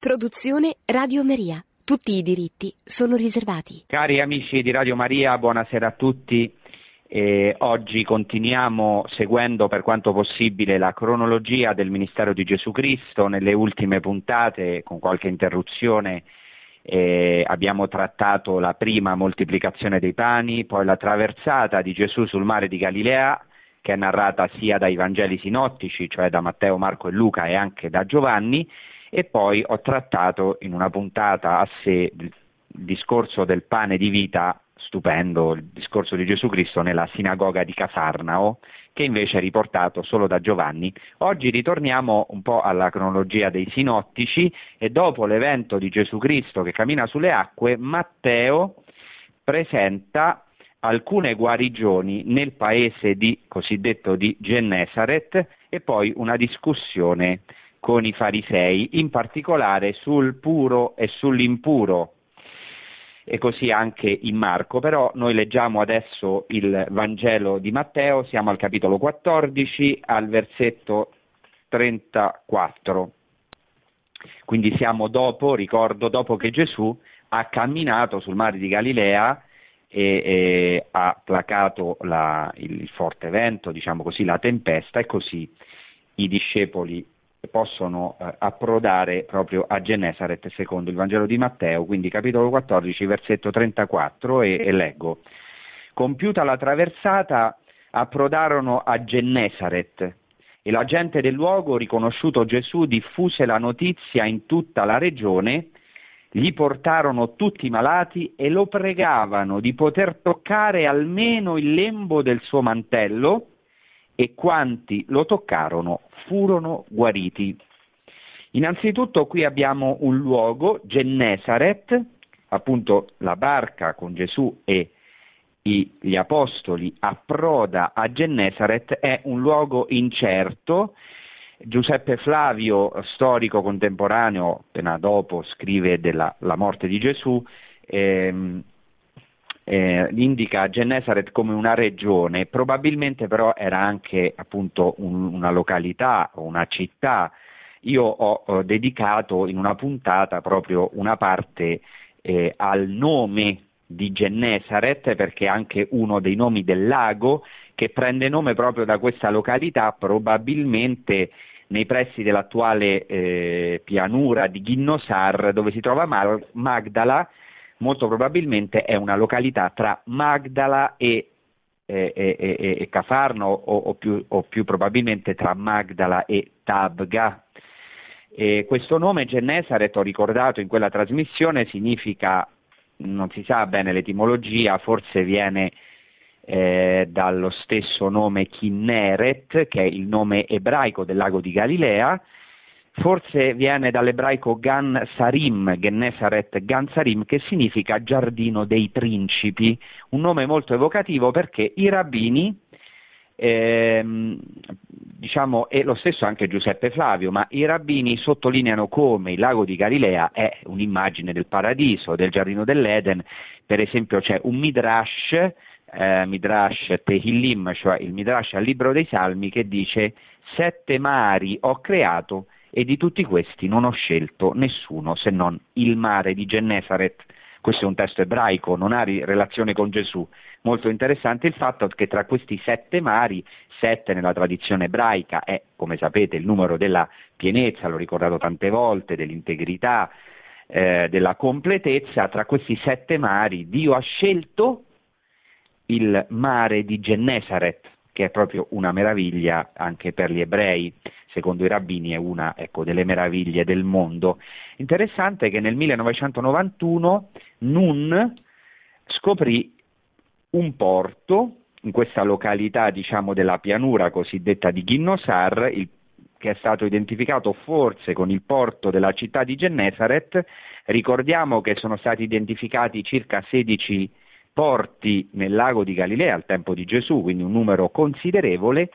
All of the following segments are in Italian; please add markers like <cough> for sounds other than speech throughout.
Produzione Radio Maria. Tutti i diritti sono riservati. Cari amici di Radio Maria, buonasera a tutti. Eh, oggi continuiamo seguendo per quanto possibile la cronologia del ministero di Gesù Cristo. Nelle ultime puntate, con qualche interruzione, eh, abbiamo trattato la prima moltiplicazione dei pani, poi la traversata di Gesù sul mare di Galilea, che è narrata sia dai Vangeli sinottici, cioè da Matteo, Marco e Luca, e anche da Giovanni, e poi ho trattato in una puntata a sé il discorso del pane di vita, stupendo, il discorso di Gesù Cristo nella sinagoga di Casarnao, che invece è riportato solo da Giovanni. Oggi ritorniamo un po' alla cronologia dei sinottici e dopo l'evento di Gesù Cristo che cammina sulle acque, Matteo presenta alcune guarigioni nel paese di, cosiddetto di Gennesaret e poi una discussione con i farisei, in particolare sul puro e sull'impuro. E così anche in Marco, però noi leggiamo adesso il Vangelo di Matteo, siamo al capitolo 14, al versetto 34. Quindi siamo dopo, ricordo, dopo che Gesù ha camminato sul mare di Galilea e, e ha placato la, il forte vento, diciamo così, la tempesta e così i discepoli possono eh, approdare proprio a Genesaret secondo il Vangelo di Matteo, quindi capitolo 14, versetto 34 e, e leggo. Compiuta la traversata approdarono a Gennesaret e la gente del luogo, riconosciuto Gesù, diffuse la notizia in tutta la regione, gli portarono tutti i malati e lo pregavano di poter toccare almeno il lembo del suo mantello e quanti lo toccarono furono guariti. Innanzitutto qui abbiamo un luogo, Gennesaret, appunto la barca con Gesù e gli apostoli approda a Gennesaret, è un luogo incerto. Giuseppe Flavio, storico contemporaneo, appena dopo scrive della morte di Gesù, ehm, eh, indica Gennesaret come una regione, probabilmente però era anche appunto un, una località o una città. Io ho, ho, dedicato in una puntata proprio una parte eh, al nome di Gennesaret perché è anche uno dei nomi del lago che prende nome proprio da questa località, probabilmente nei pressi dell'attuale eh, pianura di Ghinnosar dove si trova Magdala molto probabilmente è una località tra Magdala e, e, e, e Cafarno o, o, più, o, più, probabilmente tra Magdala e Tabga. questo nome Gennesaret, ho ricordato in quella trasmissione, significa, non si sa bene l'etimologia, forse viene eh, dallo stesso nome Kinneret, che è il nome ebraico del lago di Galilea, forse viene dall'ebraico Gan Sarim, Gennesaret Gan Sarim, che significa giardino dei principi, un nome molto evocativo perché i rabbini, ehm, diciamo, e lo stesso anche Giuseppe Flavio, ma i rabbini sottolineano come il lago di Galilea è un'immagine del paradiso, del giardino dell'Eden, per esempio c'è un midrash, eh, midrash Tehillim, cioè il midrash al libro dei salmi, che dice sette mari ho creato e di tutti questi non ho scelto nessuno se non il mare di Gennesaret. Questo è un testo ebraico, non ha relazione con Gesù. Molto interessante il fatto che tra questi sette mari, sette nella tradizione ebraica è, come sapete, il numero della pienezza, l'ho ricordato tante volte, dell'integrità, eh, della completezza, tra questi sette mari Dio ha scelto il mare di Gennesaret, che è proprio una meraviglia anche per gli ebrei secondo i rabbini è una ecco, delle meraviglie del mondo. Interessante che nel 1991 Nun scoprì un porto in questa località diciamo, della pianura cosiddetta di Ghinnosar, il, che è stato identificato forse con il porto della città di Gennesaret. Ricordiamo che sono stati identificati circa 16 porti nel lago di Galilea al tempo di Gesù, quindi un numero considerevole,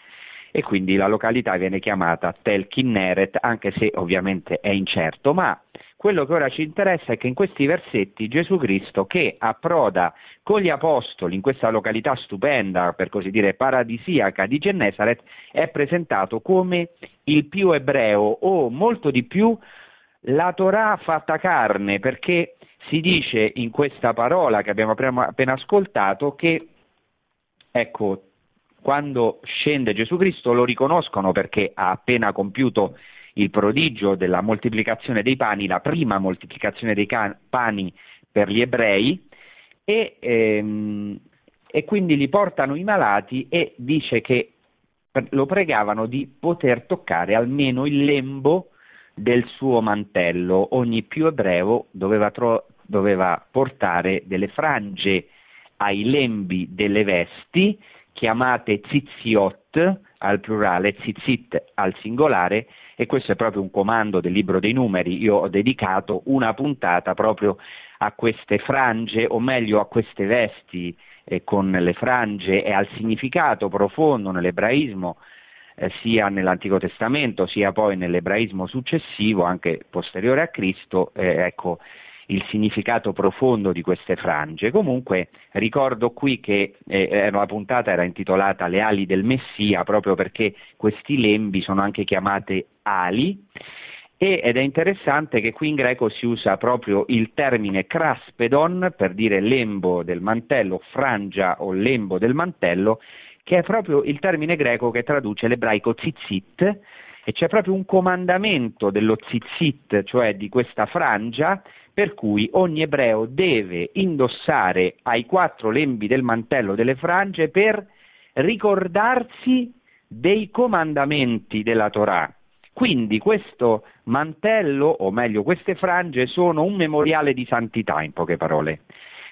e quindi la località viene chiamata Tel Kinneret, anche se ovviamente è incerto, ma quello che ora ci interessa è che in questi versetti Gesù Cristo che approda con gli apostoli in questa località stupenda, per così dire paradisiaca di Gennesaret, è presentato come il più ebreo o molto di più la Torah fatta carne, perché si dice in questa parola che abbiamo appena ascoltato che, ecco, quando scende Gesù Cristo lo riconoscono perché ha appena compiuto il prodigio della moltiplicazione dei pani, la prima moltiplicazione dei can- pani per gli ebrei, e, ehm, e quindi li portano i malati e dice che lo pregavano di poter toccare almeno il lembo del suo mantello. Ogni più ebreo doveva, tro- doveva portare delle frange ai lembi delle vesti, chiamate ziziot al plurale, zizit al singolare, e questo è proprio un comando del libro dei numeri. Io ho dedicato una puntata proprio a queste frange, o meglio a queste vesti eh, con le frange e al significato profondo nell'ebraismo eh, sia nell'Antico Testamento sia poi nell'ebraismo successivo, anche posteriore a Cristo, eh, ecco il significato profondo di queste frange. Comunque ricordo qui che eh, la puntata era intitolata Le ali del Messia proprio perché questi lembi sono anche chiamate ali ed è interessante che qui in greco si usa proprio il termine craspedon per dire lembo del mantello, frangia o lembo del mantello, che è proprio il termine greco che traduce l'ebraico tzitzit, e c'è proprio un comandamento dello tzitzit, cioè di questa frangia, per cui ogni ebreo deve indossare ai quattro lembi del mantello delle frange per ricordarsi dei comandamenti della Torah. Quindi questo mantello, o meglio queste frange, sono un memoriale di santità, in poche parole.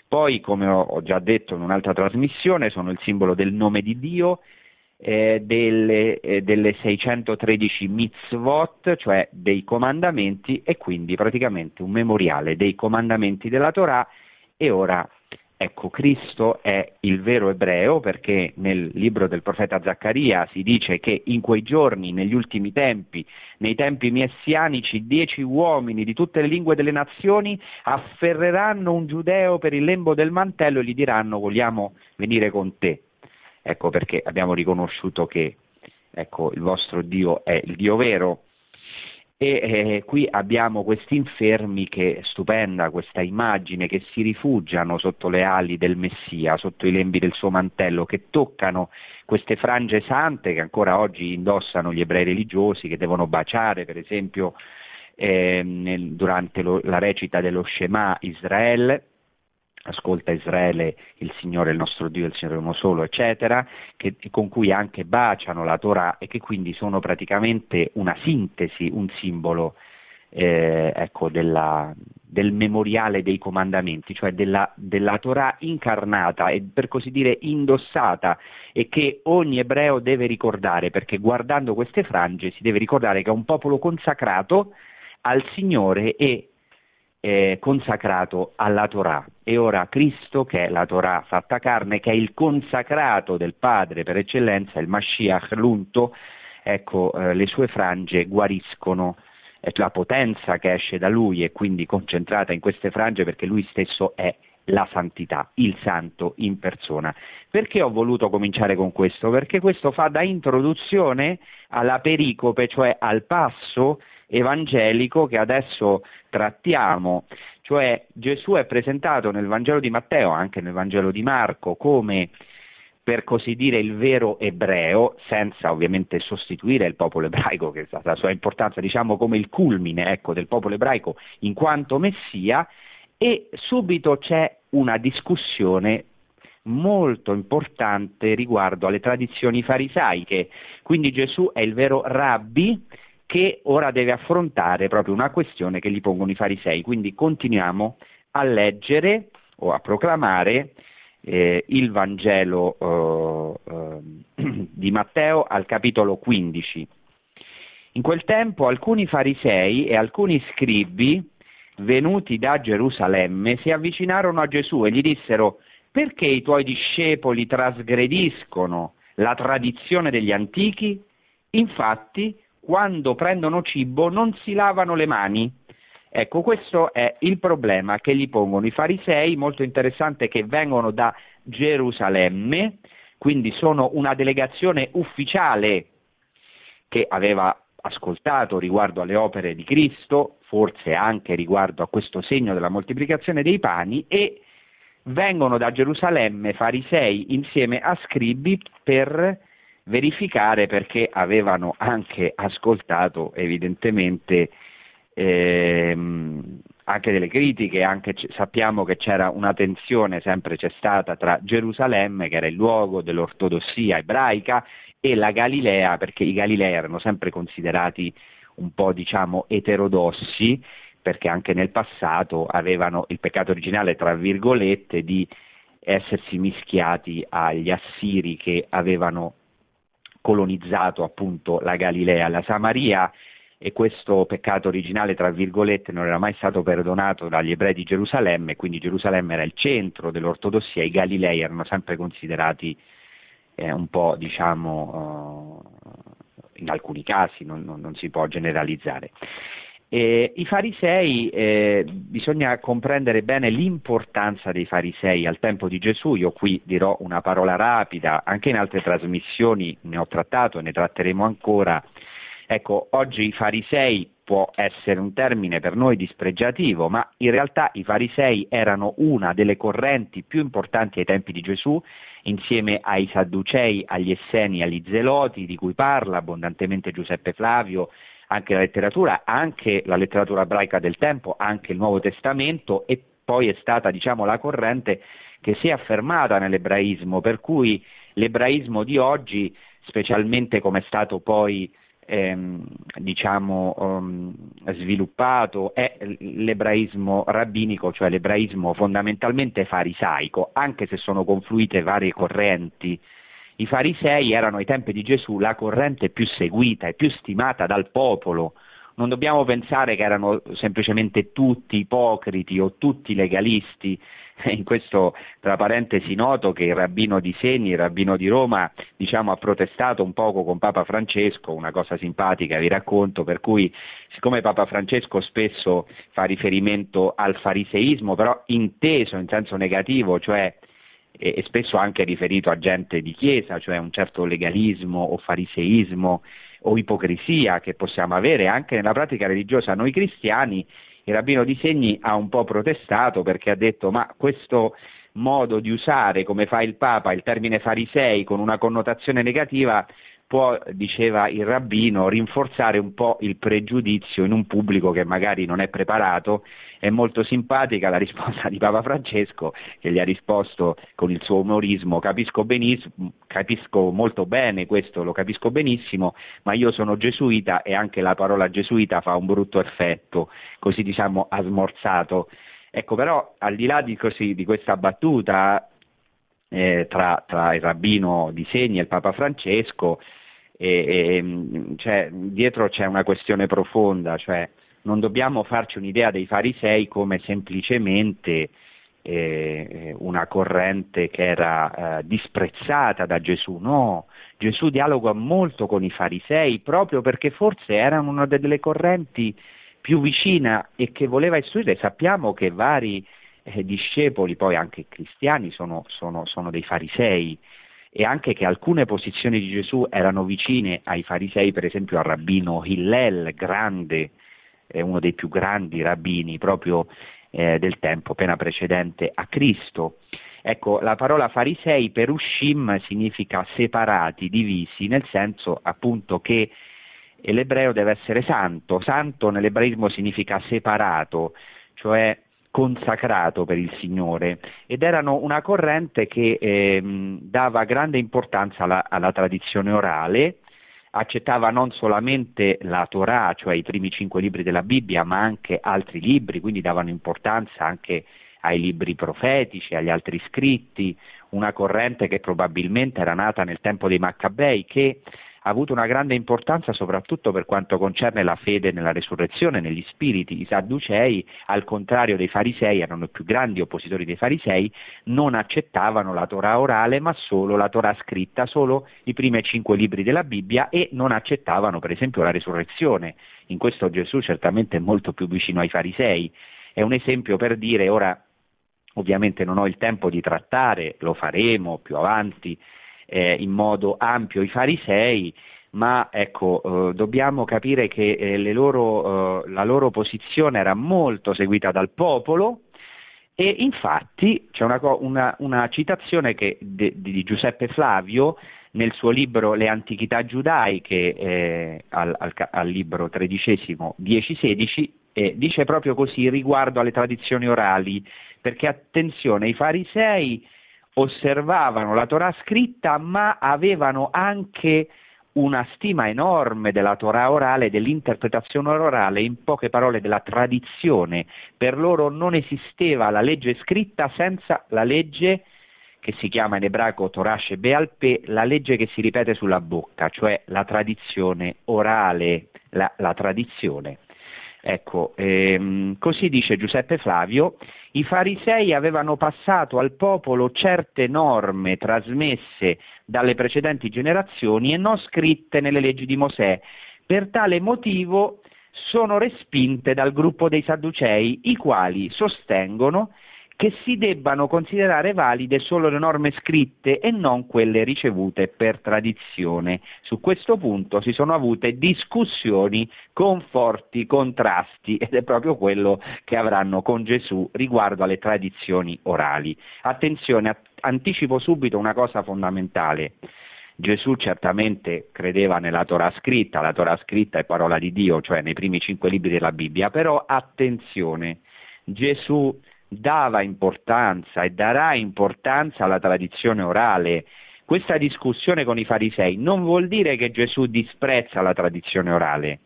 Poi, come ho già detto in un'altra trasmissione, sono il simbolo del nome di Dio, eh, delle, eh, delle 613 mitzvot, cioè dei comandamenti, e quindi praticamente un memoriale dei comandamenti della Torah. E ora Ecco, Cristo è il vero ebreo perché nel libro del profeta Zaccaria si dice che in quei giorni, negli ultimi tempi, nei tempi messianici, dieci uomini di tutte le lingue delle nazioni afferreranno un giudeo per il lembo del mantello e gli diranno vogliamo venire con te. Ecco perché abbiamo riconosciuto che ecco, il vostro Dio è il Dio vero. E eh, qui abbiamo questi infermi che stupenda questa immagine che si rifugiano sotto le ali del Messia, sotto i lembi del suo mantello, che toccano queste frange sante che ancora oggi indossano gli ebrei religiosi, che devono baciare per esempio eh, nel, durante lo, la recita dello Shema Israele ascolta Israele, il Signore il nostro Dio, il Signore uno solo, eccetera, che, con cui anche baciano la Torah e che quindi sono praticamente una sintesi, un simbolo eh, ecco, della, del memoriale dei comandamenti, cioè della, della Torah incarnata e per così dire indossata e che ogni ebreo deve ricordare, perché guardando queste frange si deve ricordare che è un popolo consacrato al Signore e eh, consacrato alla Torah e ora Cristo, che è la Torah fatta carne, che è il consacrato del Padre per eccellenza, il Mashiach, l'unto, ecco, eh, le sue frange guariscono la potenza che esce da lui e quindi concentrata in queste frange perché lui stesso è la santità, il santo in persona. Perché ho voluto cominciare con questo? Perché questo fa da introduzione alla pericope, cioè al passo evangelico che adesso trattiamo, cioè Gesù è presentato nel Vangelo di Matteo, anche nel Vangelo di Marco, come per così dire il vero ebreo, senza ovviamente sostituire il popolo ebraico, che ha la sua importanza, diciamo come il culmine ecco, del popolo ebraico in quanto Messia, e subito c'è una discussione molto importante riguardo alle tradizioni farisaiche. Quindi Gesù è il vero rabbi che ora deve affrontare proprio una questione che gli pongono i farisei. Quindi continuiamo a leggere o a proclamare eh, il Vangelo eh, eh, <clears throat> di Matteo al capitolo 15. In quel tempo alcuni farisei e alcuni scribi venuti da Gerusalemme si avvicinarono a Gesù e gli dissero perché i tuoi discepoli trasgrediscono la tradizione degli antichi? Infatti quando prendono cibo non si lavano le mani. Ecco, questo è il problema che gli pongono i farisei, molto interessante che vengono da Gerusalemme, quindi sono una delegazione ufficiale che aveva ascoltato riguardo alle opere di Cristo, forse anche riguardo a questo segno della moltiplicazione dei pani e vengono da Gerusalemme farisei insieme a scribi per verificare perché avevano anche ascoltato evidentemente ehm, anche delle critiche, anche c- sappiamo che c'era una tensione, sempre c'è stata, tra Gerusalemme, che era il luogo dell'ortodossia ebraica, e la Galilea, perché i Galilei erano sempre considerati un po' diciamo eterodossi, perché anche nel passato avevano il peccato originale, tra virgolette, di essersi mischiati agli assiri che avevano colonizzato appunto la Galilea, la Samaria e questo peccato originale, tra virgolette, non era mai stato perdonato dagli ebrei di Gerusalemme, quindi Gerusalemme era il centro dell'ortodossia, i Galilei erano sempre considerati eh, un po', diciamo, uh, in alcuni casi, non, non, non si può generalizzare. Eh, I farisei, eh, bisogna comprendere bene l'importanza dei farisei al tempo di Gesù, io qui dirò una parola rapida, anche in altre trasmissioni ne ho trattato e ne tratteremo ancora, Ecco, oggi i farisei può essere un termine per noi dispregiativo, ma in realtà i farisei erano una delle correnti più importanti ai tempi di Gesù, insieme ai Sadducei, agli Esseni, agli Zeloti, di cui parla abbondantemente Giuseppe Flavio, anche la letteratura, anche la letteratura ebraica del tempo, anche il Nuovo Testamento e poi è stata diciamo, la corrente che si è affermata nell'ebraismo, per cui l'ebraismo di oggi, specialmente come è stato poi ehm, diciamo, um, sviluppato è l'ebraismo rabbinico, cioè l'ebraismo fondamentalmente farisaico, anche se sono confluite varie correnti. I farisei erano ai tempi di Gesù la corrente più seguita e più stimata dal popolo. Non dobbiamo pensare che erano semplicemente tutti ipocriti o tutti legalisti, <laughs> in questo tra parentesi noto che il rabbino di Segni, il rabbino di Roma, diciamo, ha protestato un poco con Papa Francesco, una cosa simpatica vi racconto, per cui siccome Papa Francesco spesso fa riferimento al fariseismo, però inteso in senso negativo, cioè e, e spesso anche riferito a gente di chiesa, cioè un certo legalismo o fariseismo o ipocrisia che possiamo avere anche nella pratica religiosa. Noi cristiani, il rabbino di Segni ha un po' protestato perché ha detto ma questo modo di usare, come fa il Papa, il termine farisei con una connotazione negativa può, diceva il rabbino, rinforzare un po' il pregiudizio in un pubblico che magari non è preparato. È molto simpatica la risposta di Papa Francesco che gli ha risposto con il suo umorismo, capisco capisco molto bene questo, lo capisco benissimo, ma io sono gesuita e anche la parola gesuita fa un brutto effetto, così diciamo ha smorzato. Ecco, però al di là di, così, di questa battuta eh, tra, tra, il rabbino di Segni e il Papa Francesco, e, e, cioè, dietro c'è una questione profonda, cioè non dobbiamo farci un'idea dei farisei come semplicemente eh, una corrente che era eh, disprezzata da Gesù, no, Gesù dialoga molto con i farisei proprio perché forse erano una delle correnti più vicina e che voleva istruire. Sappiamo che vari eh, discepoli, poi anche cristiani, sono, sono, sono dei farisei e anche che alcune posizioni di Gesù erano vicine ai farisei, per esempio al rabbino Hillel, grande, eh, uno dei più grandi rabbini proprio eh, del tempo appena precedente a Cristo. Ecco, la parola farisei per Ushim significa separati, divisi, nel senso appunto che l'ebreo deve essere santo. Santo nell'ebraismo significa separato, cioè consacrato per il Signore ed erano una corrente che eh, dava grande importanza alla, alla, tradizione orale, accettava non solamente la Torah, cioè i primi cinque libri della Bibbia, ma anche altri libri, quindi davano importanza anche ai libri profetici, agli altri scritti, una corrente che probabilmente era nata nel tempo dei Maccabei, che ha avuto una grande importanza soprattutto per quanto concerne la fede nella resurrezione, negli spiriti. I Sadducei, al contrario dei Farisei, erano i più grandi oppositori dei Farisei, non accettavano la Torah orale ma solo la Torah scritta, solo i primi cinque libri della Bibbia e non accettavano per esempio la resurrezione. In questo Gesù certamente è molto più vicino ai Farisei. È un esempio per dire ora Ovviamente non ho il tempo di trattare, lo faremo più avanti, eh, in modo ampio i farisei, ma ecco, eh, dobbiamo capire che eh, loro, eh, la loro posizione era molto seguita dal popolo e infatti c'è una, una, una citazione che, de, di Giuseppe Flavio nel suo libro Le antichità giudaiche, eh, al, al, al, libro tredicesimo 10-16, eh, dice proprio così riguardo alle tradizioni orali, perché attenzione, i farisei osservavano la Torah scritta ma avevano anche una stima enorme della Torah orale, dell'interpretazione orale, in poche parole della tradizione. Per loro non esisteva la legge scritta senza la legge che si chiama in ebraico Torah Shebealpe, la legge che si ripete sulla bocca, cioè la tradizione orale, la, la tradizione. Ecco, ehm, così dice Giuseppe Flavio, i farisei avevano passato al popolo certe norme trasmesse dalle precedenti generazioni e non scritte nelle leggi di Mosè. Per tale motivo sono respinte dal gruppo dei Sadducei, i quali sostengono che si debbano considerare valide solo le norme scritte e non quelle ricevute per tradizione. Su questo punto si sono avute discussioni con forti contrasti ed è proprio quello che avranno con Gesù riguardo alle tradizioni orali. Attenzione, anticipo subito una cosa fondamentale. Gesù certamente credeva nella Torah scritta, la Torah scritta è parola di Dio, cioè nei primi cinque libri della Bibbia, però attenzione, Gesù dava importanza e darà importanza alla tradizione orale. Questa discussione con i farisei non vuol dire che Gesù disprezza la tradizione orale,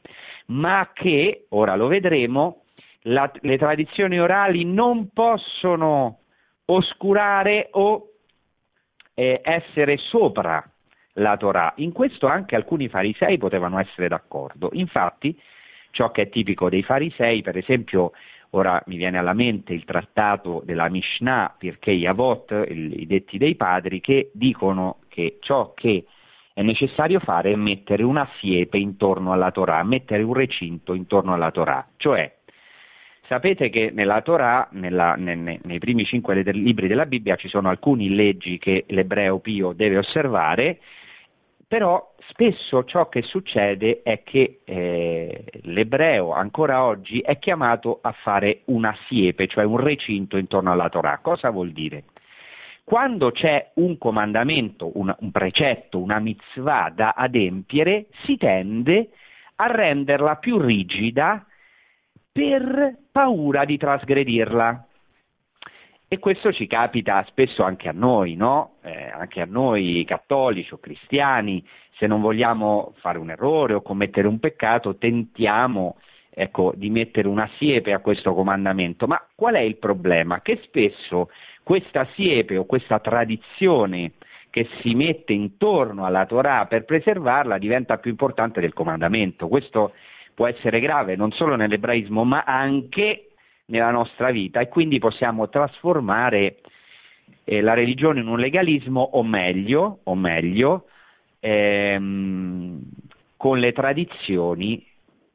ma che, ora lo vedremo, la, le tradizioni orali non possono oscurare o eh, essere sopra la Torah. In questo anche alcuni farisei potevano essere d'accordo. Infatti, ciò che è tipico dei farisei, per esempio, Ora mi viene alla mente il trattato della Mishnah, Pirkei Avot, i detti dei padri, che dicono che ciò che è necessario fare è mettere una siepe intorno alla Torah, mettere un recinto intorno alla Torah. Cioè, sapete che nella Torah, nella, ne, nei primi cinque libri della Bibbia, ci sono alcune leggi che l'ebreo pio deve osservare, però spesso ciò che succede è che eh, l'ebreo ancora oggi è chiamato a fare una siepe, cioè un recinto intorno alla Torah. Cosa vuol dire? Quando c'è un comandamento, un, un precetto, una mitzvah da adempiere, si tende a renderla più rigida per paura di trasgredirla. E questo ci capita spesso anche a noi, no? eh, anche a noi cattolici o cristiani, se non vogliamo fare un errore o commettere un peccato, tentiamo ecco, di mettere una siepe a questo comandamento. Ma qual è il problema? Che spesso questa siepe o questa tradizione che si mette intorno alla Torah per preservarla diventa più importante del comandamento. Questo può essere grave non solo nell'ebraismo, ma anche nella nostra vita e quindi possiamo trasformare eh, la religione in un legalismo o meglio, o meglio ehm, con le tradizioni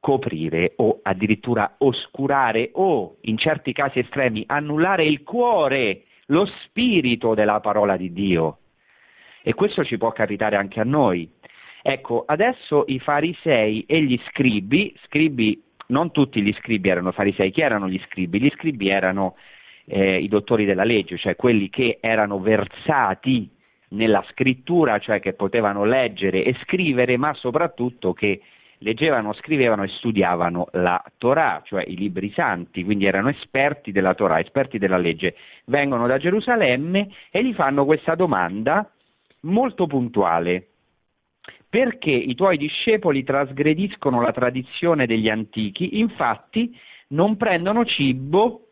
coprire o addirittura oscurare o in certi casi estremi annullare il cuore, lo spirito della parola di Dio. E questo ci può capitare anche a noi. Ecco, adesso i farisei e gli scribi, scribi non tutti gli scribi erano farisei, chi erano gli scribi? Gli scribi erano eh, i dottori della legge, cioè quelli che erano versati nella scrittura, cioè che potevano leggere e scrivere, ma soprattutto che leggevano, scrivevano e studiavano la Torah, cioè i libri santi, quindi erano esperti della Torah, esperti della legge. Vengono da Gerusalemme e gli fanno questa domanda molto puntuale perché i tuoi discepoli trasgrediscono la tradizione degli antichi, infatti non prendono cibo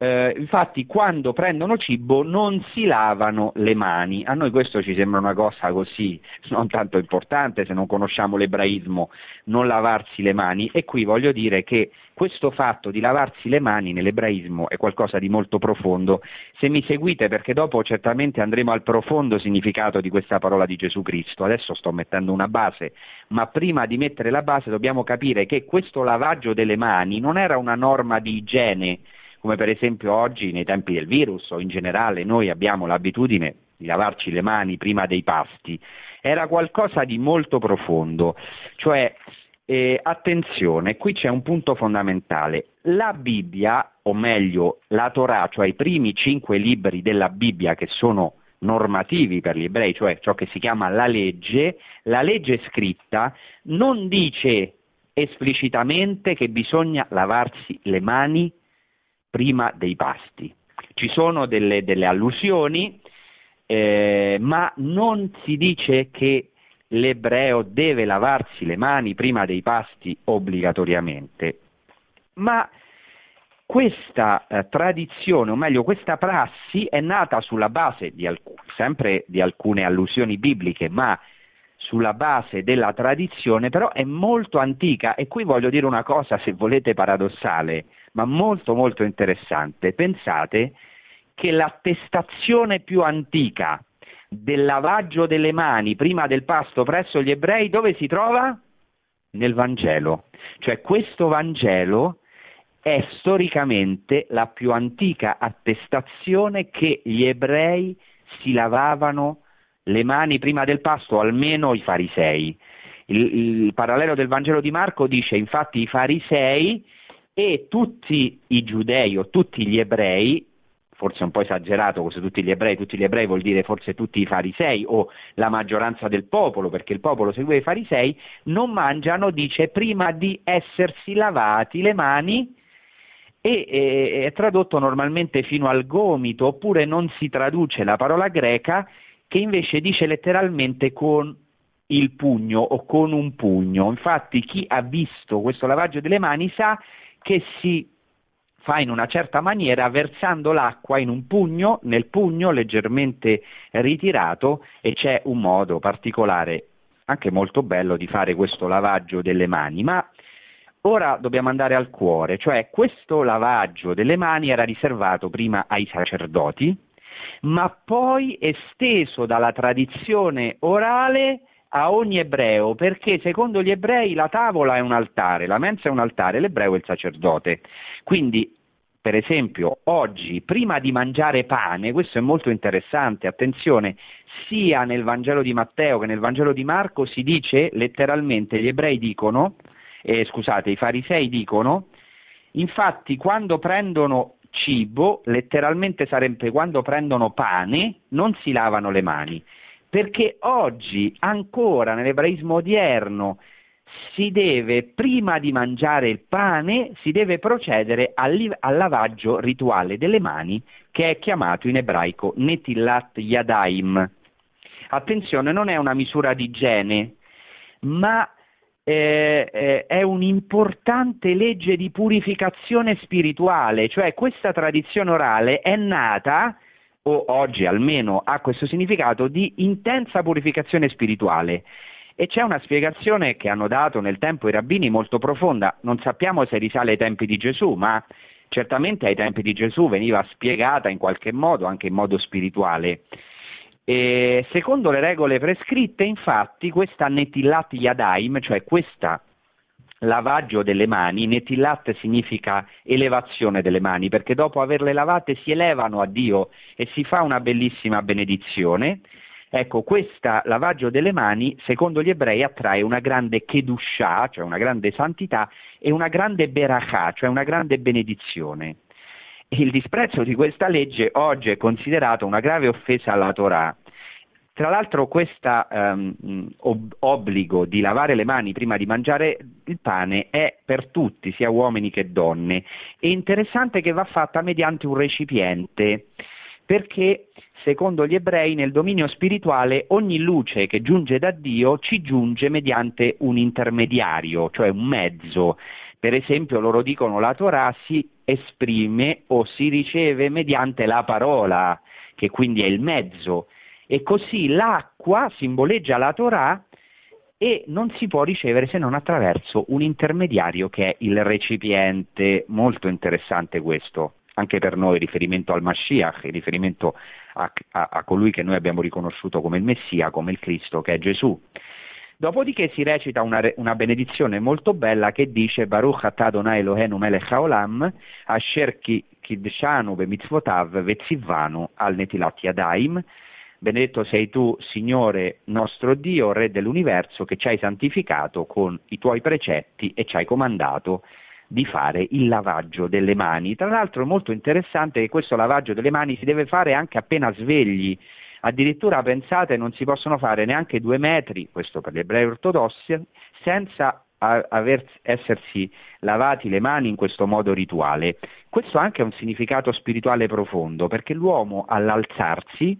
eh, infatti quando prendono cibo non si lavano le mani. A noi questo ci sembra una cosa così non tanto importante se non conosciamo l'ebraismo, non lavarsi le mani e qui voglio dire che questo fatto di lavarsi le mani nell'ebraismo è qualcosa di molto profondo. Se mi seguite perché dopo certamente andremo al profondo significato di questa parola di Gesù Cristo. Adesso sto mettendo una base, ma prima di mettere la base dobbiamo capire che questo lavaggio delle mani non era una norma di igiene come per esempio oggi nei tempi del virus o in generale noi abbiamo l'abitudine di lavarci le mani prima dei pasti, era qualcosa di molto profondo, cioè eh, attenzione, qui c'è un punto fondamentale. La Bibbia, o meglio la Torah, cioè i primi cinque libri della Bibbia che sono normativi per gli ebrei, cioè ciò che si chiama la legge, la legge scritta non dice esplicitamente che bisogna lavarsi le mani prima dei pasti. Ci sono delle, delle allusioni, eh, ma non si dice che l'ebreo deve lavarsi le mani prima dei pasti obbligatoriamente, ma questa eh, tradizione, o meglio questa prassi, è nata sulla base di alc- sempre di alcune allusioni bibliche, ma sulla base della tradizione, però è molto antica e qui voglio dire una cosa, se volete, paradossale, ma molto molto interessante. Pensate che l'attestazione più antica del lavaggio delle mani prima del pasto presso gli ebrei dove si trova? Nel Vangelo. Cioè questo Vangelo è storicamente la più antica attestazione che gli ebrei si lavavano le mani prima del pasto, almeno i farisei. Il, il, parallelo del Vangelo di Marco dice infatti i farisei e tutti i giudei o tutti gli ebrei forse un po' esagerato questo tutti gli ebrei, tutti gli ebrei vuol dire forse tutti i farisei o la maggioranza del popolo, perché il popolo segue i farisei, non mangiano, dice, prima di essersi lavati le mani e è, è tradotto normalmente fino al gomito, oppure non si traduce la parola greca che invece dice letteralmente con il pugno o con un pugno. Infatti chi ha visto questo lavaggio delle mani sa che si fa in una certa maniera versando l'acqua in un pugno, nel pugno leggermente ritirato e c'è un modo particolare, anche molto bello, di fare questo lavaggio delle mani. Ma ora dobbiamo andare al cuore, cioè questo lavaggio delle mani era riservato prima ai sacerdoti, ma poi esteso dalla tradizione orale a ogni ebreo, perché secondo gli ebrei la tavola è un altare, la mensa è un altare, l'ebreo è il sacerdote. Quindi per esempio, oggi, prima di mangiare pane, questo è molto interessante, attenzione, sia nel Vangelo di Matteo che nel Vangelo di Marco si dice letteralmente, gli ebrei dicono, eh, scusate, i farisei dicono, infatti quando prendono cibo, letteralmente sarebbe quando prendono pane, non si lavano le mani, perché oggi ancora nell'ebraismo odierno si deve, prima di mangiare il pane, si deve procedere al, al, lavaggio rituale delle mani che è chiamato in ebraico netilat yadaim. Attenzione, non è una misura di igiene, ma eh, eh, è un'importante legge di purificazione spirituale, cioè questa tradizione orale è nata, o oggi almeno ha questo significato, di intensa purificazione spirituale. E c'è una spiegazione che hanno dato nel tempo i rabbini molto profonda, non sappiamo se risale ai tempi di Gesù, ma certamente ai tempi di Gesù veniva spiegata in qualche modo, anche in modo spirituale. E secondo le regole prescritte, infatti, questa netillat yadaim, cioè questo lavaggio delle mani, netillat significa elevazione delle mani, perché dopo averle lavate si elevano a Dio e si fa una bellissima benedizione, Ecco, questo lavaggio delle mani, secondo gli ebrei, attrae una grande kedushah, cioè una grande santità, e una grande berakah, cioè una grande benedizione. Il disprezzo di questa legge oggi è considerato una grave offesa alla Torah. Tra l'altro questo um, ob- obbligo di lavare le mani prima di mangiare il pane è per tutti, sia uomini che donne. È interessante che va fatta mediante un recipiente, perché secondo gli ebrei nel dominio spirituale ogni luce che giunge da Dio ci giunge mediante un intermediario, cioè un mezzo. Per esempio loro dicono la Torah si esprime o si riceve mediante la parola, che quindi è il mezzo. E così l'acqua simboleggia la Torah e non si può ricevere se non attraverso un intermediario che è il recipiente. Molto interessante questo anche per noi riferimento al Mashiach, riferimento a, a, a, colui che noi abbiamo riconosciuto come il Messia, come il Cristo, che è Gesù. Dopodiché si recita una, una benedizione molto bella che dice Baruch atah Adonai Elohenu melech haolam asher kidshanu bemitzvotav vetzivanu al netilat yadaim benedetto sei tu, Signore nostro Dio, Re dell'universo, che ci hai santificato con i tuoi precetti e ci hai comandato di fare il lavaggio delle mani. Tra l'altro è molto interessante che questo lavaggio delle mani si deve fare anche appena svegli, addirittura pensate non si possono fare neanche due metri, questo per gli ebrei ortodossi, senza aver, essersi lavati le mani in questo modo rituale. Questo ha anche un significato spirituale profondo, perché l'uomo all'alzarsi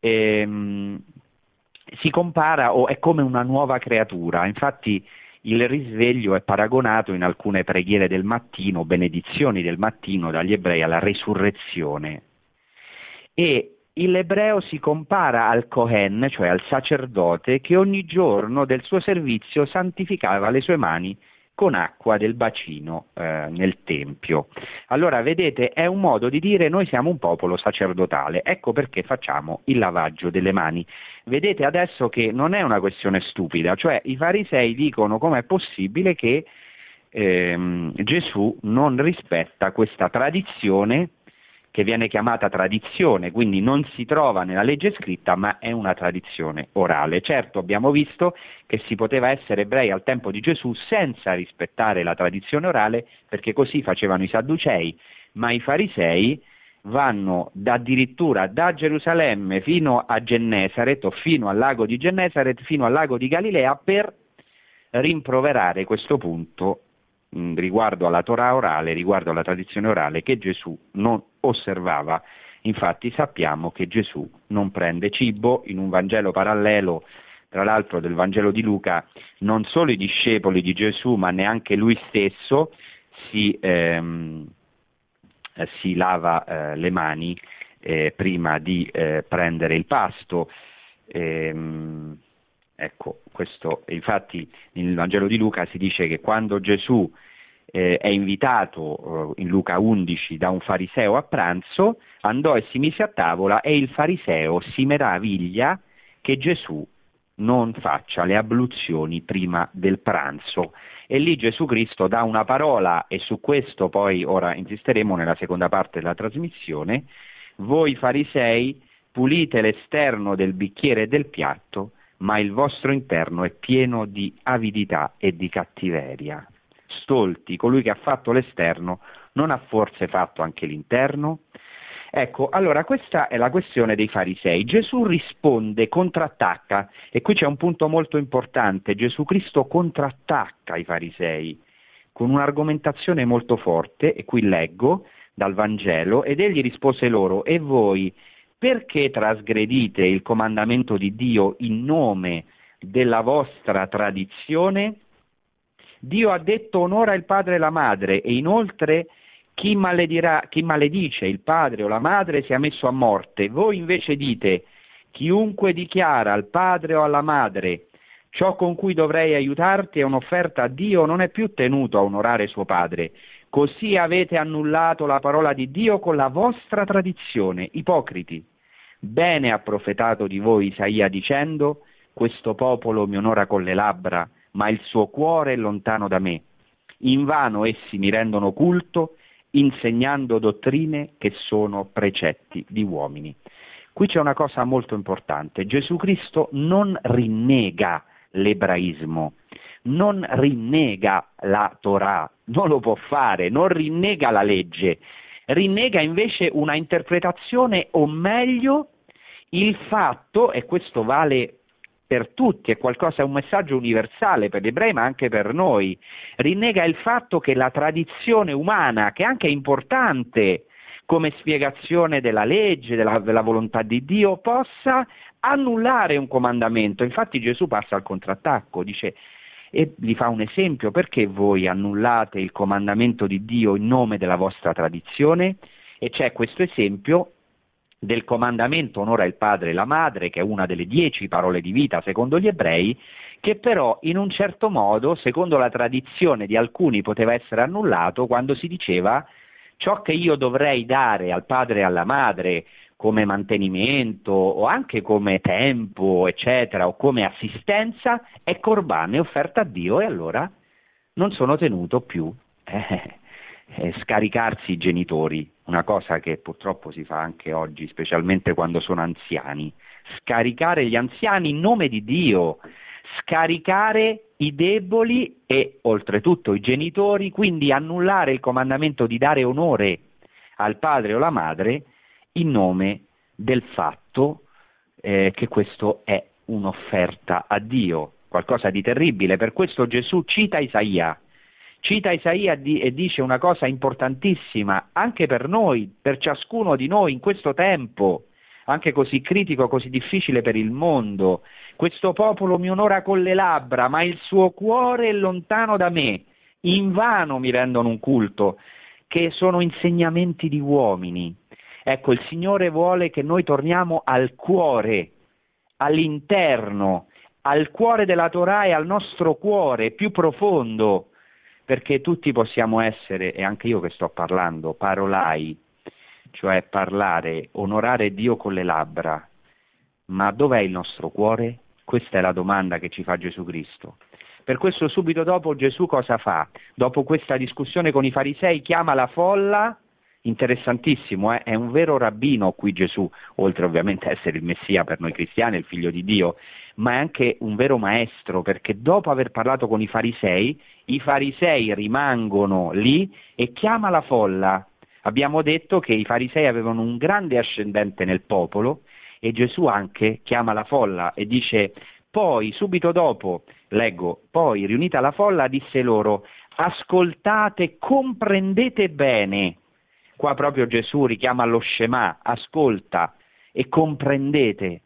ehm, si compara o è come una nuova creatura, infatti il risveglio è paragonato in alcune preghiere del mattino, benedizioni del mattino dagli ebrei alla resurrezione. E l'ebreo si compara al Cohen, cioè al sacerdote, che ogni giorno del suo servizio santificava le sue mani con acqua del bacino eh, nel Tempio. Allora, vedete, è un modo di dire noi siamo un popolo sacerdotale, ecco perché facciamo il lavaggio delle mani. Vedete adesso che non è una questione stupida, cioè i farisei dicono com'è possibile che ehm, Gesù non rispetta questa tradizione che viene chiamata tradizione, quindi non si trova nella legge scritta, ma è una tradizione orale. Certo, abbiamo visto che si poteva essere ebrei al tempo di Gesù senza rispettare la tradizione orale, perché così facevano i sadducei, ma i farisei vanno da addirittura da Gerusalemme fino a Gennesaret o fino al lago di Gennesaret, fino al lago di Galilea per rimproverare questo punto riguardo alla Torah orale, riguardo alla tradizione orale che Gesù non osservava. Infatti sappiamo che Gesù non prende cibo, in un Vangelo parallelo, tra l'altro del Vangelo di Luca, non solo i discepoli di Gesù, ma neanche lui stesso si, ehm, si lava eh, le mani eh, prima di eh, prendere il pasto. Ehm, ecco, questo, infatti nel Vangelo di Luca si dice che quando Gesù eh, è invitato eh, in Luca 11 da un fariseo a pranzo, andò e si mise a tavola e il fariseo si meraviglia che Gesù non faccia le abluzioni prima del pranzo. E lì Gesù Cristo dà una parola e su questo poi ora insisteremo nella seconda parte della trasmissione. Voi farisei pulite l'esterno del bicchiere e del piatto, ma il vostro interno è pieno di avidità e di cattiveria stolti, colui che ha fatto l'esterno non ha forse fatto anche l'interno? Ecco, allora questa è la questione dei farisei. Gesù risponde, contrattacca, e qui c'è un punto molto importante, Gesù Cristo contrattacca i farisei con un'argomentazione molto forte, e qui leggo dal Vangelo, ed egli rispose loro, e voi perché trasgredite il comandamento di Dio in nome della vostra tradizione? Dio ha detto onora il padre e la madre e inoltre chi, chi maledice il padre o la madre sia messo a morte. Voi invece dite chiunque dichiara al padre o alla madre ciò con cui dovrei aiutarti è un'offerta a Dio, non è più tenuto a onorare suo padre. Così avete annullato la parola di Dio con la vostra tradizione, ipocriti. Bene ha profetato di voi Isaia dicendo, questo popolo mi onora con le labbra, ma il suo cuore è lontano da me. Invano essi mi rendono culto, insegnando dottrine che sono precetti di uomini. Qui c'è una cosa molto importante, Gesù Cristo non rinnega l'ebraismo, non rinnega la Torah, non lo può fare, non rinnega la legge, rinnega invece una interpretazione o meglio il fatto, e questo vale per tutti, è qualcosa, è un messaggio universale per gli ebrei ma anche per noi, rinnega il fatto che la tradizione umana, che anche è importante come spiegazione della legge, della, della volontà di Dio, possa annullare un comandamento. Infatti Gesù passa al contrattacco, dice e gli fa un esempio, perché voi annullate il comandamento di Dio in nome della vostra tradizione? E c'è questo esempio del comandamento onora il padre e la madre, che è una delle dieci parole di vita secondo gli ebrei, che però in un certo modo, secondo la tradizione di alcuni, poteva essere annullato quando si diceva ciò che io dovrei dare al padre e alla madre come mantenimento o anche come tempo, eccetera, o come assistenza, è corbane offerta a Dio e allora non sono tenuto più eh, eh, scaricarsi i genitori una cosa che purtroppo si fa anche oggi, specialmente quando sono anziani, scaricare gli anziani in nome di Dio, scaricare i deboli e oltretutto i genitori, quindi annullare il comandamento di dare onore al padre o alla madre in nome del fatto eh, che questo è un'offerta a Dio, qualcosa di terribile. Per questo Gesù cita Isaia, cita Isaia e dice una cosa importantissima anche per noi, per ciascuno di noi in questo tempo, anche così critico, così difficile per il mondo. Questo popolo mi onora con le labbra, ma il suo cuore è lontano da me. In vano mi rendono un culto, che sono insegnamenti di uomini. Ecco, il Signore vuole che noi torniamo al cuore, all'interno, al cuore della Torah e al nostro cuore più profondo, perché tutti possiamo essere, e anche io che sto parlando, parolai, cioè parlare, onorare Dio con le labbra, ma dov'è il nostro cuore? Questa è la domanda che ci fa Gesù Cristo. Per questo subito dopo Gesù cosa fa? Dopo questa discussione con i farisei chiama la folla, interessantissimo, eh? è un vero rabbino qui Gesù, oltre ovviamente a essere il Messia per noi cristiani, il figlio di Dio, ma è anche un vero maestro perché dopo aver parlato con i farisei, i farisei rimangono lì e chiama la folla. Abbiamo detto che i farisei avevano un grande ascendente nel popolo e Gesù anche chiama la folla e dice poi subito dopo, leggo, poi riunita la folla disse loro ascoltate, comprendete bene. Qua proprio Gesù richiama lo Shema, ascolta e comprendete.